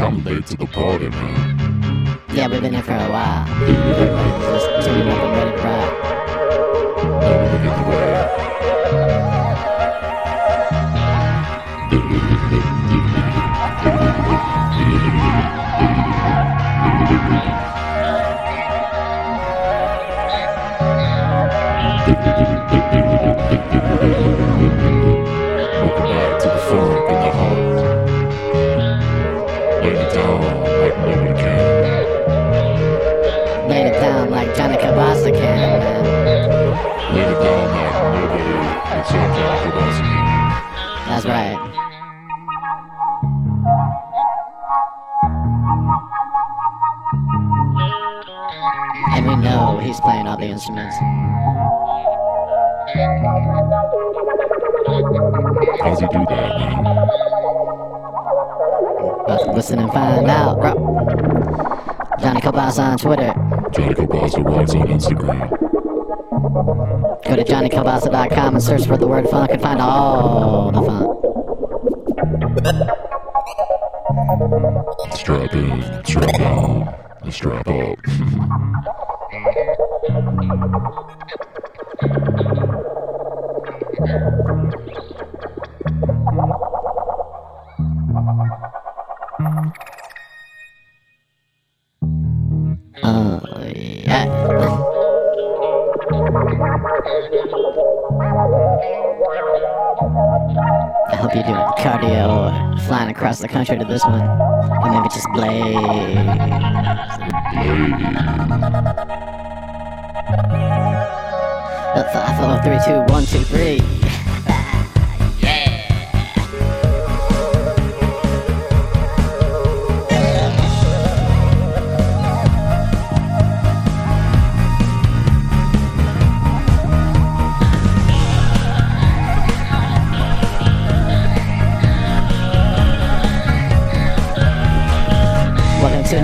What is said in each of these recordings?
I'm late to the party, man. Yeah, we've been here for a while. Just to. Now we look at the way. Welcome he's playing all the instruments. How's he do that, man? Let's listen and find out, bro. Johnny Kielbasa on Twitter. Johnny Kielbasa rocks on Instagram. Go to johnnykielbasa.com and search for the word funk and find all the funk. Strap in, strap down, strap up. doing cardio flying across the country to this one. Or maybe just blaze. Uh, Five, four, three, two, one, two, three.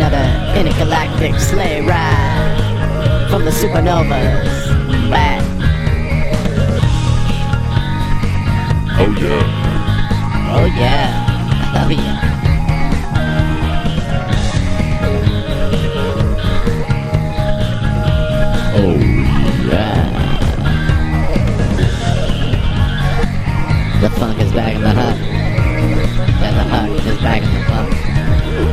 Another intergalactic sleigh ride from the supernovas. Back. Oh yeah, Oh yeah. Oh yeah. oh yeah. The funk is back in the hut. And the hut is back in the funk. An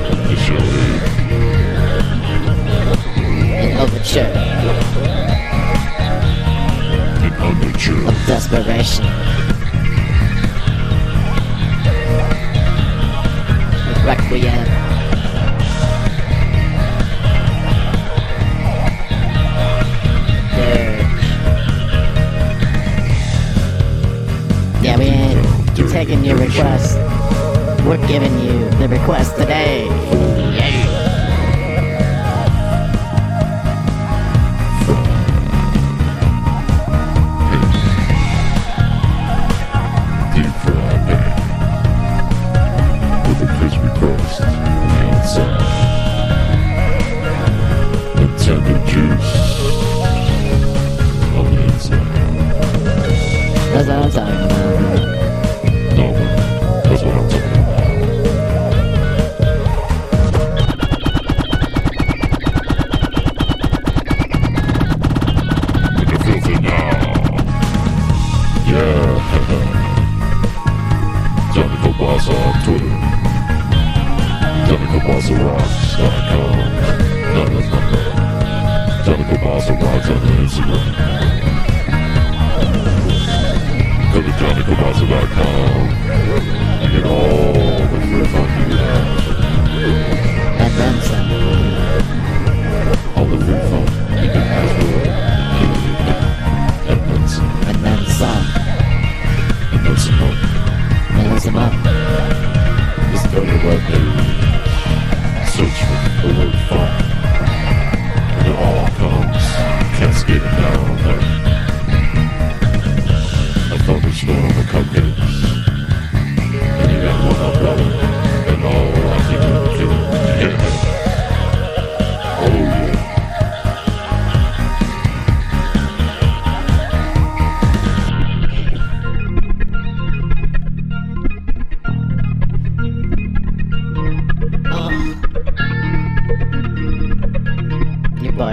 overture An underture. of desperation. Requiem. Yeah, we ain't taking your request. We're giving you the request today. Yeah. Deep fried bacon. With a crispy crust on the outside. And tender juice on the inside.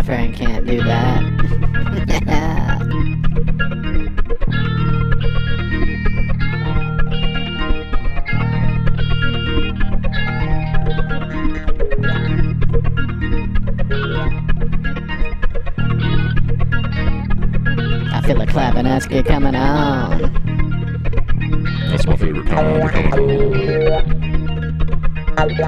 Friend can't do that. I feel a Clavinesky coming on. That's my favorite kind of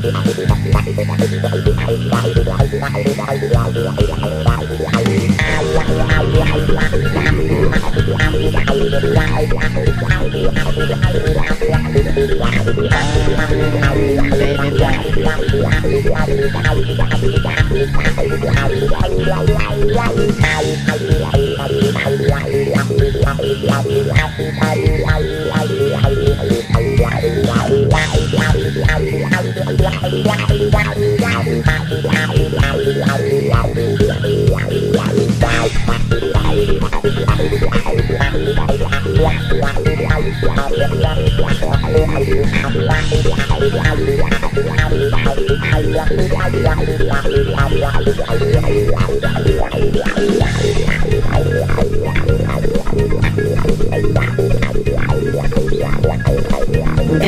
chemical. Baby back. Wow.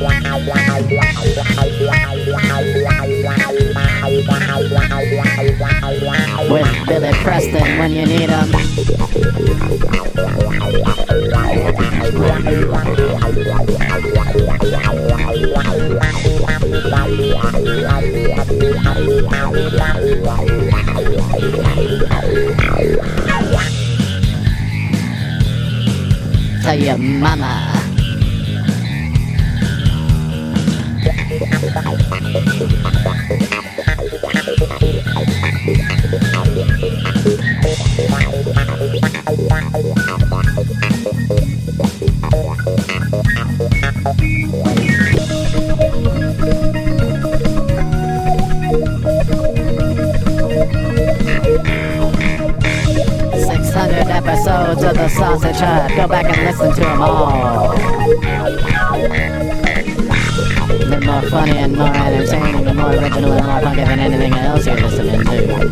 With Billy Preston when you need him. Tell your mama. Go back and listen to them all. They're more funny and more entertaining and more original and more funky than anything else you're listening to.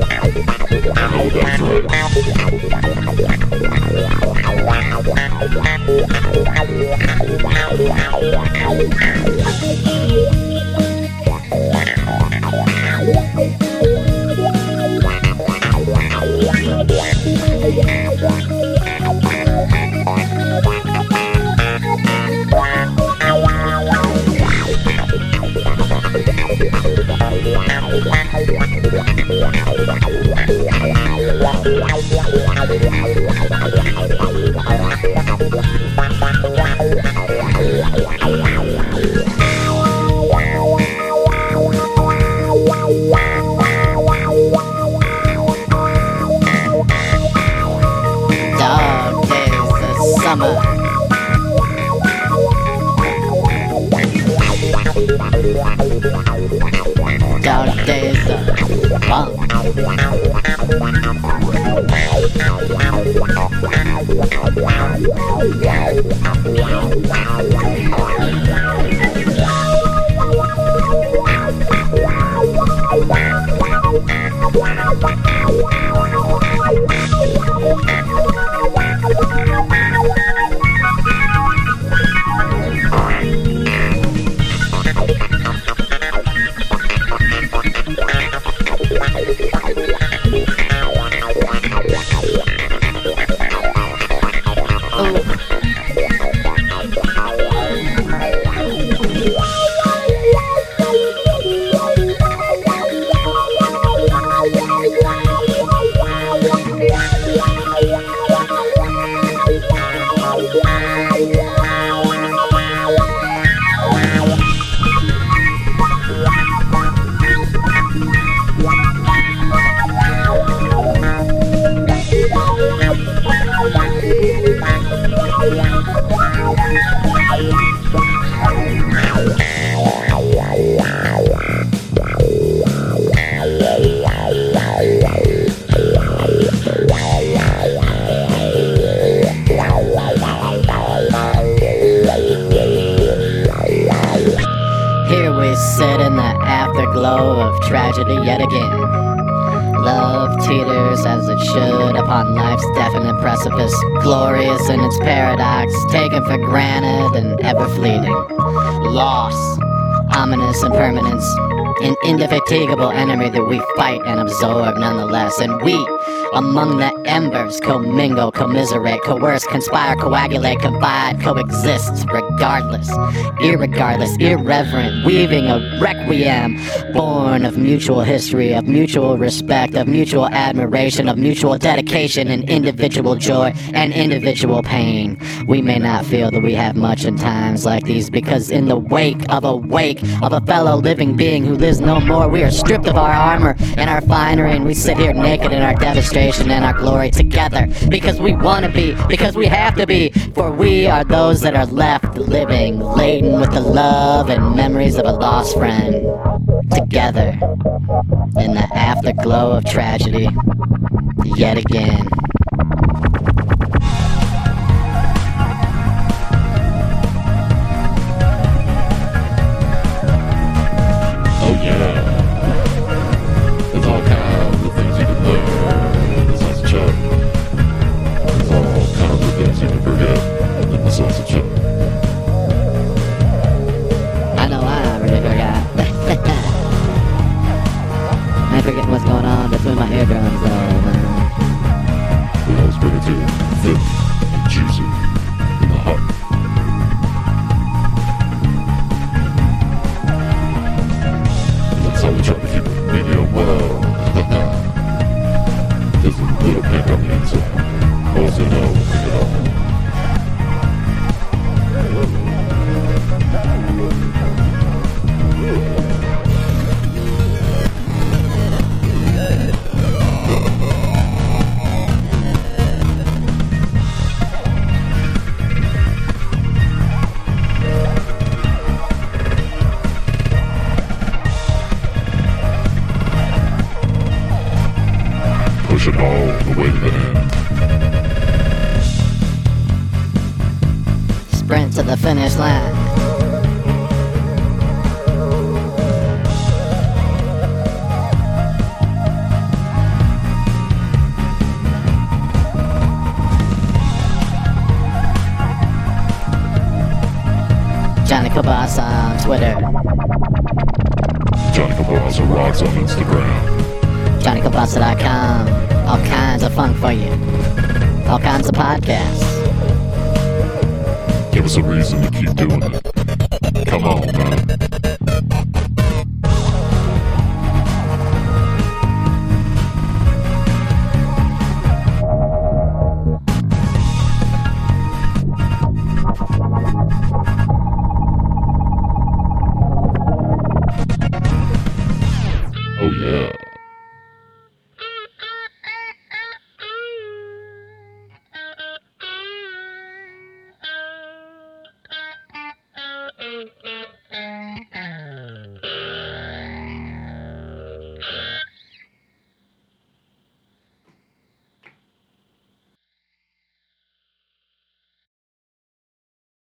summer. Dark days long. Fun. yet again. Love teeters as it should upon life's definite precipice, glorious in its paradox, taken for granted and ever fleeting. Loss, ominous impermanence, an indefatigable enemy that we fight and absorb nonetheless. And we, among the embers, commingle, commiserate, coerce, conspire, coagulate, confide, coexist, regardless, irregardless, irreverent, weaving a requiem born of mutual history, of mutual respect, of mutual admiration, of mutual dedication and individual joy and individual pain. We may not feel that we have much in times like these because in the wake of a wake of a fellow living being who lives no more, we are stripped of our armor and our finery and we sit here naked in our devastation and our glory together. Because we want to be, because we have to be, for we are those that are left living, laden with the love and memories of a lost friend. Together in the afterglow of tragedy yet again. All the way to the end. Sprint to the finish line. Johnny Kielbasa on Twitter. Johnny Kielbasa rocks on Instagram. JohnnyKielbasa.com. All kinds of fun for you. All kinds of podcasts. Give us a reason to keep doing it. Come on, man.